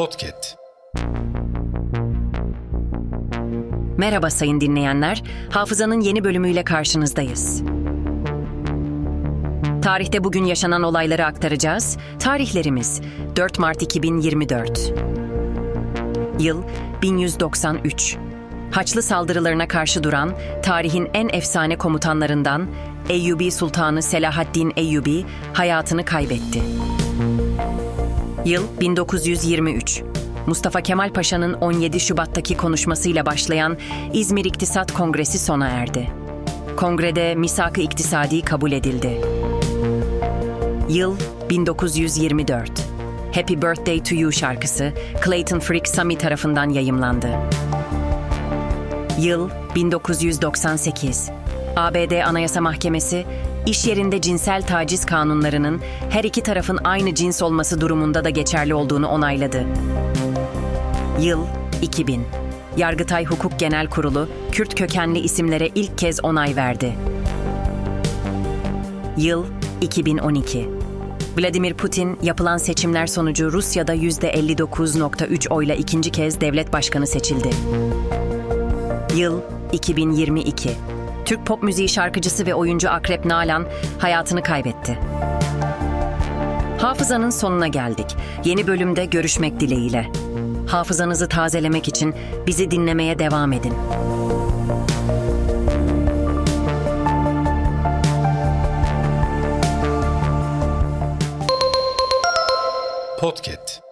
Podcast. Merhaba sayın dinleyenler, Hafızanın yeni bölümüyle karşınızdayız. Tarihte bugün yaşanan olayları aktaracağız. Tarihlerimiz 4 Mart 2024. Yıl 1193. Haçlı saldırılarına karşı duran tarihin en efsane komutanlarından Eyyubi Sultanı Selahaddin Eyyubi hayatını kaybetti. Yıl 1923. Mustafa Kemal Paşa'nın 17 Şubat'taki konuşmasıyla başlayan İzmir İktisat Kongresi sona erdi. Kongrede misak-ı iktisadi kabul edildi. Yıl 1924. Happy Birthday to You şarkısı Clayton Frick Sami tarafından yayımlandı. Yıl 1998. ABD Anayasa Mahkemesi, iş yerinde cinsel taciz kanunlarının her iki tarafın aynı cins olması durumunda da geçerli olduğunu onayladı. Yıl 2000. Yargıtay Hukuk Genel Kurulu, Kürt kökenli isimlere ilk kez onay verdi. Yıl 2012. Vladimir Putin yapılan seçimler sonucu Rusya'da %59.3 oyla ikinci kez devlet başkanı seçildi. Yıl 2022. Türk pop müziği şarkıcısı ve oyuncu Akrep Nalan hayatını kaybetti. Hafızanın sonuna geldik. Yeni bölümde görüşmek dileğiyle. Hafızanızı tazelemek için bizi dinlemeye devam edin. Podcast.